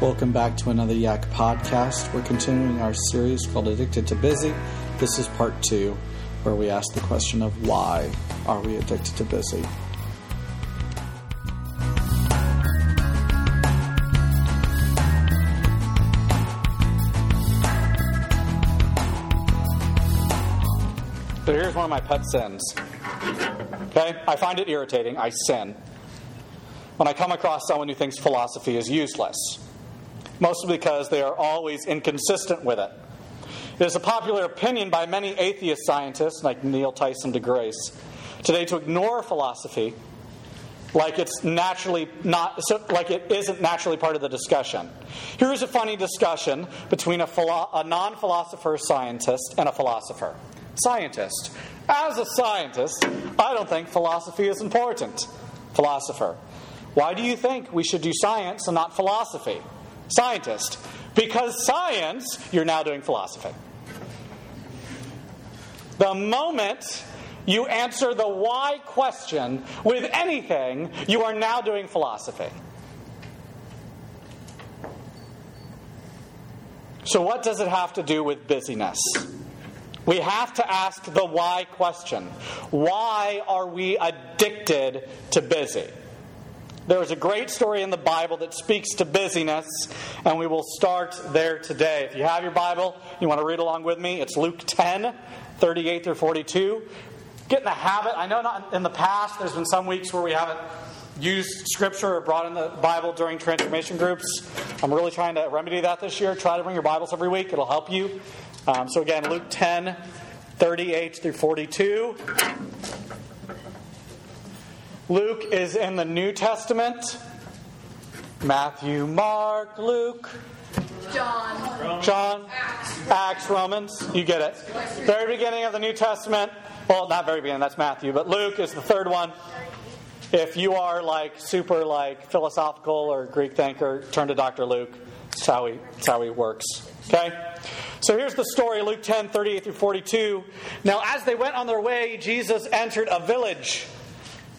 Welcome back to another Yak podcast. We're continuing our series called Addicted to Busy. This is part two, where we ask the question of why are we addicted to busy? So here's one of my pet sins. Okay? I find it irritating. I sin. When I come across someone who thinks philosophy is useless mostly because they are always inconsistent with it. It is a popular opinion by many atheist scientists, like Neil Tyson DeGrasse, today to ignore philosophy like it's naturally not so, like it isn't naturally part of the discussion. Here's a funny discussion between a, philo- a non-philosopher scientist and a philosopher. Scientist. As a scientist, I don't think philosophy is important. Philosopher. Why do you think we should do science and not philosophy? Scientist. Because science, you're now doing philosophy. The moment you answer the why question with anything, you are now doing philosophy. So, what does it have to do with busyness? We have to ask the why question. Why are we addicted to busy? There is a great story in the Bible that speaks to busyness, and we will start there today. If you have your Bible, you want to read along with me, it's Luke 10, 38 through 42. Get in the habit. I know not in the past, there's been some weeks where we haven't used scripture or brought in the Bible during transformation groups. I'm really trying to remedy that this year. Try to bring your Bibles every week, it'll help you. Um, so, again, Luke 10, 38 through 42. Luke is in the New Testament. Matthew, Mark, Luke, John, John, Acts, Romans. You get it. Very beginning of the New Testament. Well, not very beginning, that's Matthew, but Luke is the third one. If you are like super like philosophical or Greek thinker, turn to Dr. Luke. That's how he, that's how he works. Okay? So here's the story, Luke 10, 38 through 42. Now, as they went on their way, Jesus entered a village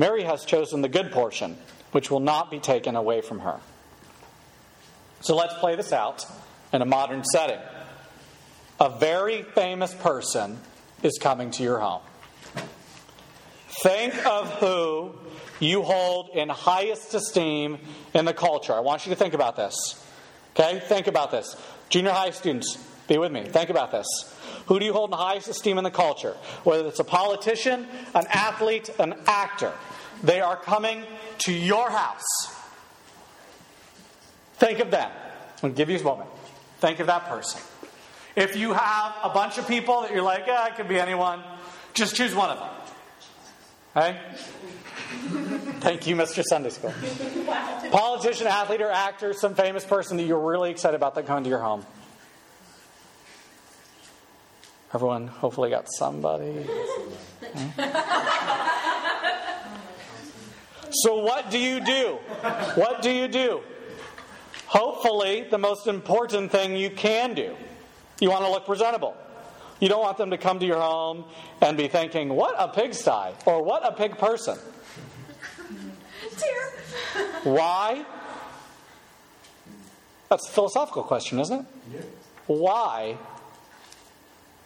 Mary has chosen the good portion which will not be taken away from her. So let's play this out in a modern setting. A very famous person is coming to your home. Think of who you hold in highest esteem in the culture. I want you to think about this. Okay? Think about this. Junior high students, be with me. Think about this. Who do you hold in highest esteem in the culture? Whether it's a politician, an athlete, an actor. They are coming to your house. Think of them. I'm going to give you a moment. Think of that person. If you have a bunch of people that you're like, yeah, it could be anyone, just choose one of them. Okay? Thank you, Mr. Sunday School. Politician, athlete, or actor, some famous person that you're really excited about that coming to your home. Everyone hopefully got somebody. So, what do you do? What do you do? Hopefully, the most important thing you can do. You want to look presentable. You don't want them to come to your home and be thinking, what a pigsty, or what a pig person. Why? That's a philosophical question, isn't it? Yeah. Why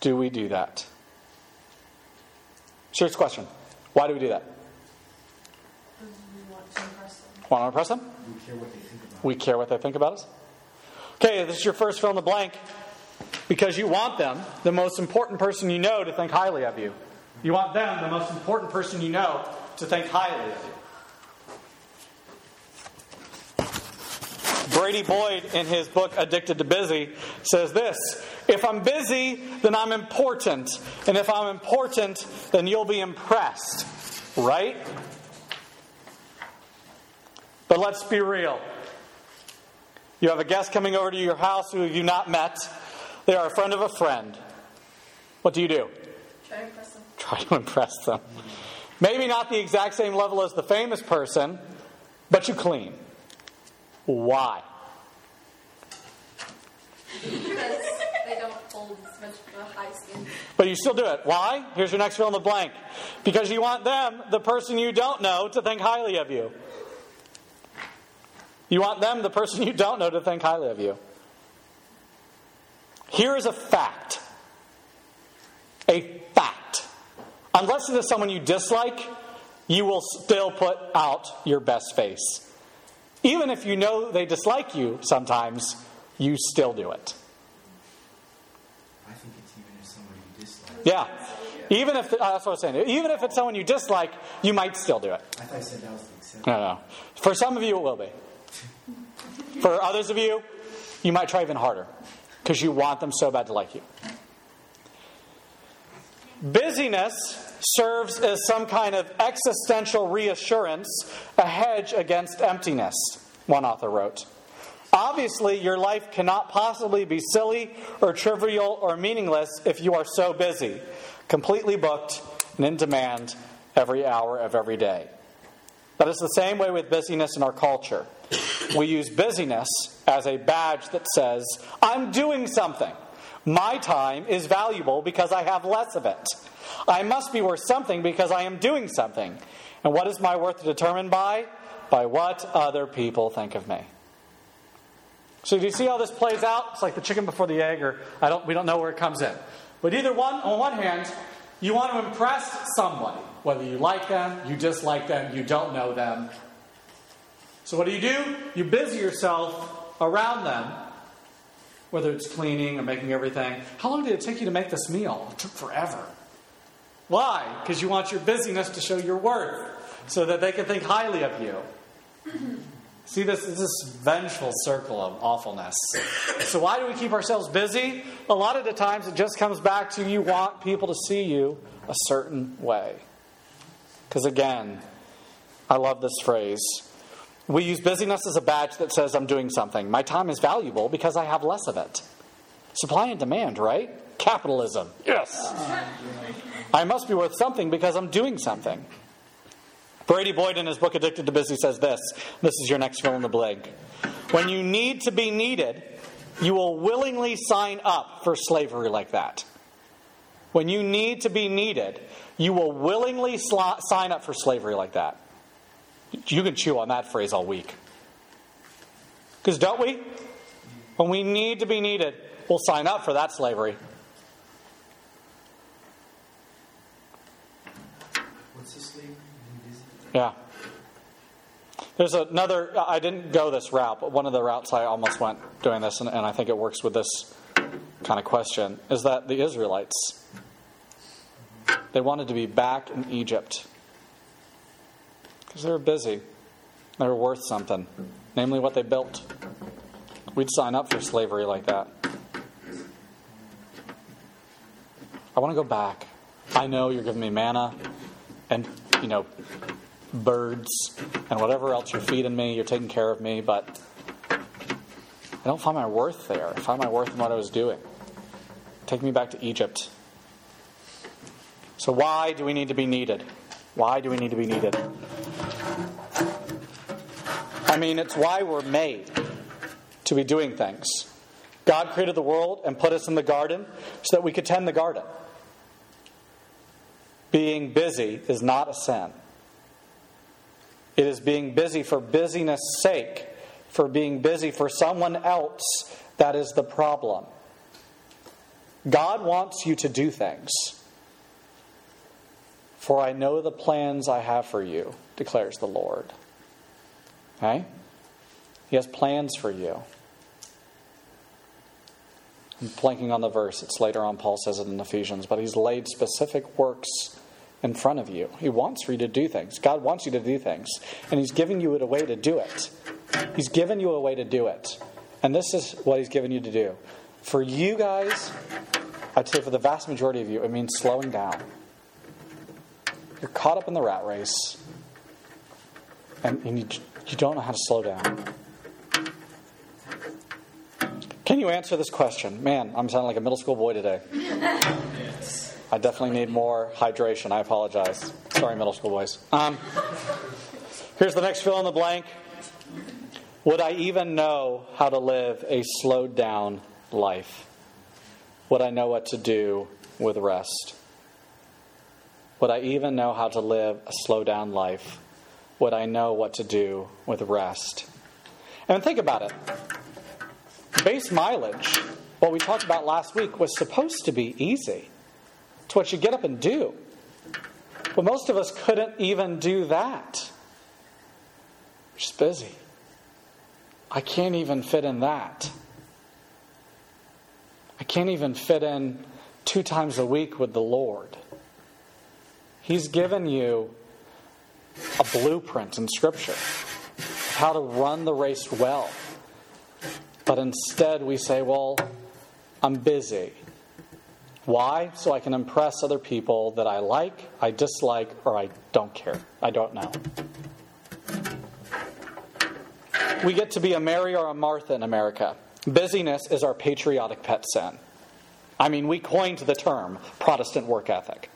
do we do that? Serious question. Why do we do that? Want to impress them? We care what they think about. We care what they think about us. Okay, this is your first fill in the blank because you want them, the most important person you know, to think highly of you. You want them, the most important person you know, to think highly of you. Brady Boyd, in his book Addicted to Busy, says this If I'm busy, then I'm important. And if I'm important, then you'll be impressed. Right? But let's be real. You have a guest coming over to your house who you've not met. They are a friend of a friend. What do you do? Try to impress them. Try to impress them. Maybe not the exact same level as the famous person, but you clean. Why? Because they don't hold as much of a high standard. But you still do it. Why? Here's your next fill in the blank. Because you want them, the person you don't know, to think highly of you. You want them, the person you don't know, to think highly of you. Here is a fact. A fact. Unless it is someone you dislike, you will still put out your best face. Even if you know they dislike you sometimes, you still do it. I think it's even if somebody you dislike. Yeah. Even if, uh, that's what I was saying. Even if it's someone you dislike, you might still do it. I thought you said that was the exception. No, no. For some of you, it will be. For others of you, you might try even harder because you want them so bad to like you. Busyness serves as some kind of existential reassurance, a hedge against emptiness, one author wrote. Obviously, your life cannot possibly be silly or trivial or meaningless if you are so busy, completely booked and in demand every hour of every day. That is the same way with busyness in our culture. We use busyness as a badge that says, I'm doing something. My time is valuable because I have less of it. I must be worth something because I am doing something. And what is my worth determined by? By what other people think of me. So do you see how this plays out? It's like the chicken before the egg, or I don't, we don't know where it comes in. But either one, on one hand, you want to impress somebody, whether you like them, you dislike them, you don't know them. So what do you do? You busy yourself around them, whether it's cleaning or making everything. How long did it take you to make this meal? It took forever. Why? Because you want your busyness to show your worth, so that they can think highly of you. See, this is this vengeful circle of awfulness. So, why do we keep ourselves busy? A lot of the times it just comes back to you want people to see you a certain way. Because, again, I love this phrase. We use busyness as a badge that says, I'm doing something. My time is valuable because I have less of it. Supply and demand, right? Capitalism. Yes. I must be worth something because I'm doing something. Brady Boyd, in his book Addicted to Busy, says this. This is your next fill in the blank. When you need to be needed, you will willingly sign up for slavery like that. When you need to be needed, you will willingly sli- sign up for slavery like that. You can chew on that phrase all week. Because don't we? When we need to be needed, we'll sign up for that slavery. What's the slavery? Yeah. There's another, I didn't go this route, but one of the routes I almost went doing this, and, and I think it works with this kind of question, is that the Israelites, they wanted to be back in Egypt because they were busy. They were worth something, namely what they built. We'd sign up for slavery like that. I want to go back. I know you're giving me manna and, you know, birds and whatever else you're feeding me, you're taking care of me, but I don't find my worth there. I find my worth in what I was doing. Take me back to Egypt. So, why do we need to be needed? Why do we need to be needed? I mean, it's why we're made to be doing things. God created the world and put us in the garden so that we could tend the garden. Being busy is not a sin. It is being busy for busyness' sake, for being busy for someone else that is the problem. God wants you to do things. For I know the plans I have for you, declares the Lord. Okay? He has plans for you. I'm blanking on the verse. It's later on, Paul says it in Ephesians, but he's laid specific works in front of you. He wants for you to do things. God wants you to do things, and he's giving you a way to do it. He's given you a way to do it. And this is what he's given you to do. For you guys, I'd say for the vast majority of you, it means slowing down. You're caught up in the rat race, and, and you, you don't know how to slow down. Can you answer this question? Man, I'm sounding like a middle school boy today. I definitely need more hydration. I apologize. Sorry, middle school boys. Um, here's the next fill in the blank. Would I even know how to live a slowed down life? Would I know what to do with rest? Would I even know how to live a slow down life? Would I know what to do with rest? And think about it. Base mileage, what we talked about last week, was supposed to be easy. It's what you get up and do. But most of us couldn't even do that. We're just busy. I can't even fit in that. I can't even fit in two times a week with the Lord. He's given you a blueprint in Scripture how to run the race well. But instead, we say, well, I'm busy. Why? So I can impress other people that I like, I dislike, or I don't care. I don't know. We get to be a Mary or a Martha in America. Busyness is our patriotic pet sin. I mean, we coined the term Protestant work ethic.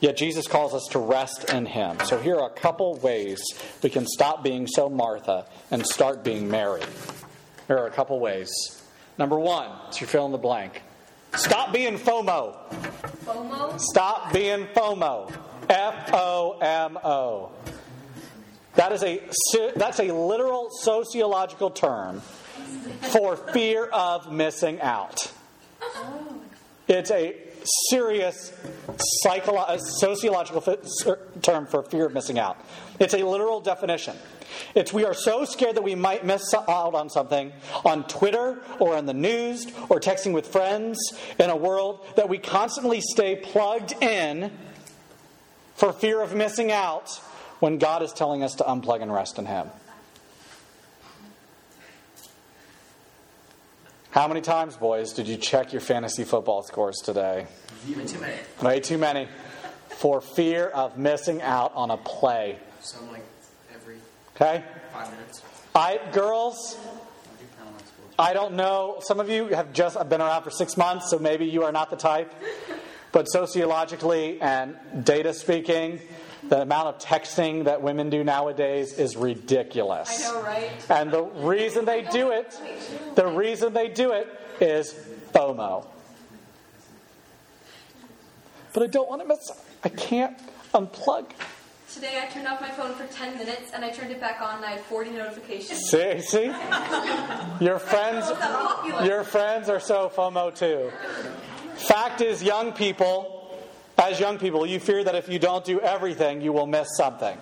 Yet Jesus calls us to rest in Him. So here are a couple ways we can stop being so Martha and start being Mary. Here are a couple ways. Number one, so you fill in the blank. Stop being FOMO. FOMO? Stop being FOMO. F O M O. That is a that's a literal sociological term for fear of missing out. Oh. It's a serious psycholo- uh, sociological term for fear of missing out. It's a literal definition. It's we are so scared that we might miss out on something on Twitter or in the news or texting with friends in a world that we constantly stay plugged in for fear of missing out when God is telling us to unplug and rest in Him. How many times, boys, did you check your fantasy football scores today? Way too many. Way too many. For fear of missing out on a play. Some like every Okay? five minutes. I girls, I don't know. Some of you have just been around for six months, so maybe you are not the type. But sociologically and data speaking, the amount of texting that women do nowadays is ridiculous. I know, right? And the reason they do it, the reason they do it is FOMO. But I don't want to miss. I can't unplug. Today I turned off my phone for 10 minutes and I turned it back on and I had 40 notifications. See, see, your friends, It's not popular. your friends are so FOMO too. Fact is, young people, as young people, you fear that if you don't do everything, you will miss something.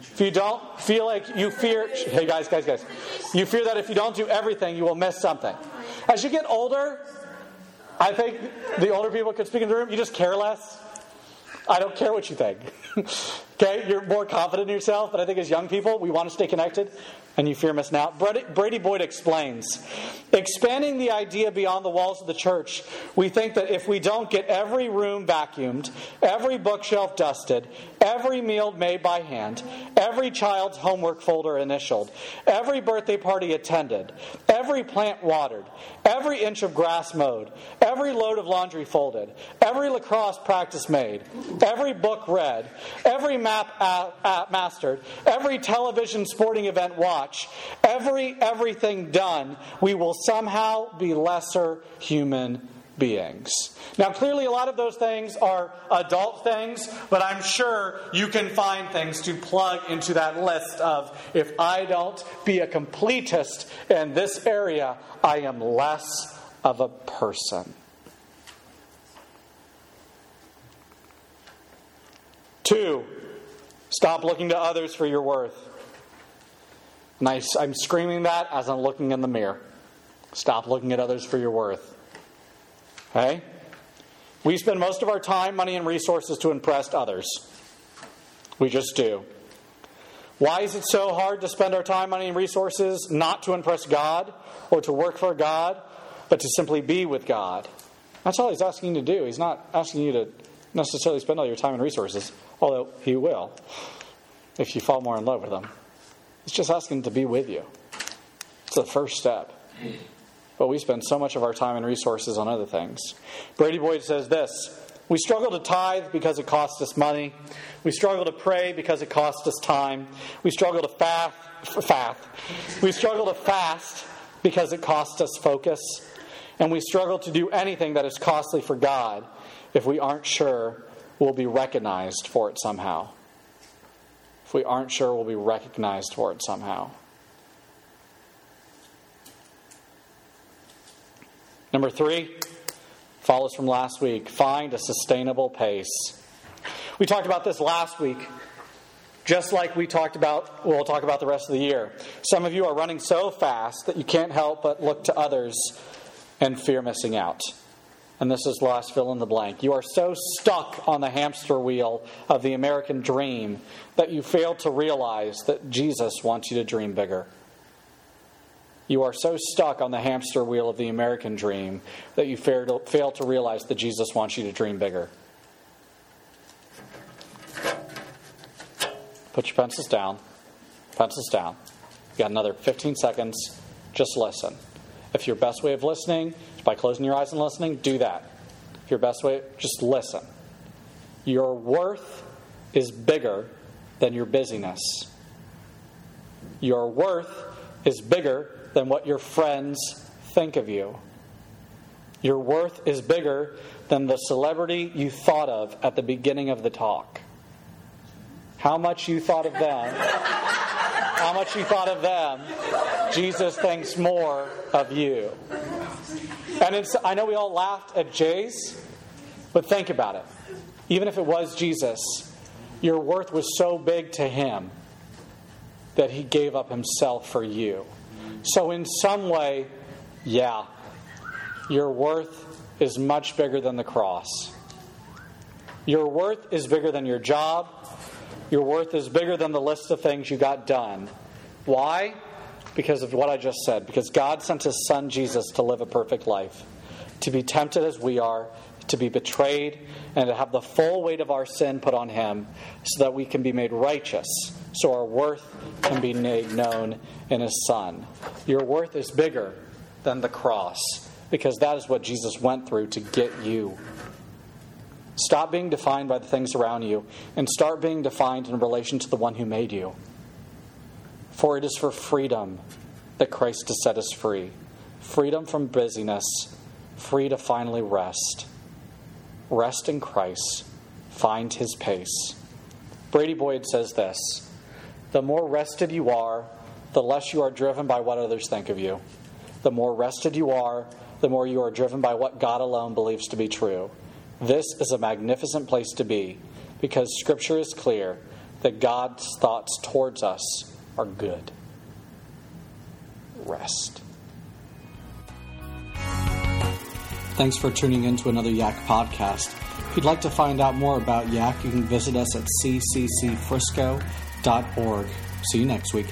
If you don't feel like you fear, hey guys, guys, guys, you fear that if you don't do everything, you will miss something. As you get older, I think the older people could speak in the room, you just care less. I don't care what you think. okay, you're more confident in yourself, but I think as young people, we want to stay connected, and you fear missing out. Brady, Brady Boyd explains expanding the idea beyond the walls of the church, we think that if we don't get every room vacuumed, every bookshelf dusted, every meal made by hand, every child's homework folder initialed, every birthday party attended, every plant watered, every inch of grass mowed, every load of laundry folded, every lacrosse practice made, every book read, every map a- a- mastered, every television sporting event watched, every everything done, we will somehow be lesser human beings. Now, clearly, a lot of those things are adult things, but I'm sure you can find things to plug into that list of if I don't be a completist in this area, I am less of a person. Two, stop looking to others for your worth. And I, am screaming that as I'm looking in the mirror. Stop looking at others for your worth. Okay? We spend most of our time, money, and resources to impress others. We just do. Why is it so hard to spend our time, money, and resources not to impress God or to work for God, but to simply be with God? That's all He's asking you to do. He's not asking you to necessarily spend all your time and resources, although He will if you fall more in love with Him. It's just asking to be with you. It's the first step. But we spend so much of our time and resources on other things. Brady Boyd says this We struggle to tithe because it costs us money. We struggle to pray because it costs us time. We struggle to fast. fast. We struggle to fast because it costs us focus. And we struggle to do anything that is costly for God if we aren't sure we'll be recognized for it somehow. If we aren't sure we'll be recognized for it somehow. Number three follows from last week find a sustainable pace. We talked about this last week, just like we talked about, we'll talk about the rest of the year. Some of you are running so fast that you can't help but look to others and fear missing out. And this is last fill in the blank. You are so stuck on the hamster wheel of the American dream that you fail to realize that Jesus wants you to dream bigger. You are so stuck on the hamster wheel of the American dream that you fail to, fail to realize that Jesus wants you to dream bigger. Put your pencils down. Pencils down. You got another 15 seconds. Just listen. If your best way of listening is by closing your eyes and listening, do that. Your best way, just listen. Your worth is bigger than your busyness. Your worth is bigger than what your friends think of you. Your worth is bigger than the celebrity you thought of at the beginning of the talk. How much you thought of them, how much you thought of them, Jesus thinks more of you. And I know we all laughed at Jay's, but think about it. Even if it was Jesus, your worth was so big to him that he gave up himself for you. So, in some way, yeah, your worth is much bigger than the cross. Your worth is bigger than your job. Your worth is bigger than the list of things you got done. Why? Because of what I just said. Because God sent His Son Jesus to live a perfect life, to be tempted as we are, to be betrayed, and to have the full weight of our sin put on Him so that we can be made righteous, so our worth can be made known in His Son. Your worth is bigger than the cross because that is what Jesus went through to get you. Stop being defined by the things around you and start being defined in relation to the one who made you. For it is for freedom that Christ has set us free freedom from busyness, free to finally rest. Rest in Christ, find his pace. Brady Boyd says this The more rested you are, the less you are driven by what others think of you. The more rested you are, the more you are driven by what God alone believes to be true. This is a magnificent place to be because Scripture is clear that God's thoughts towards us are good. Rest. Thanks for tuning in to another Yak podcast. If you'd like to find out more about Yak, you can visit us at cccfrisco.org. See you next week.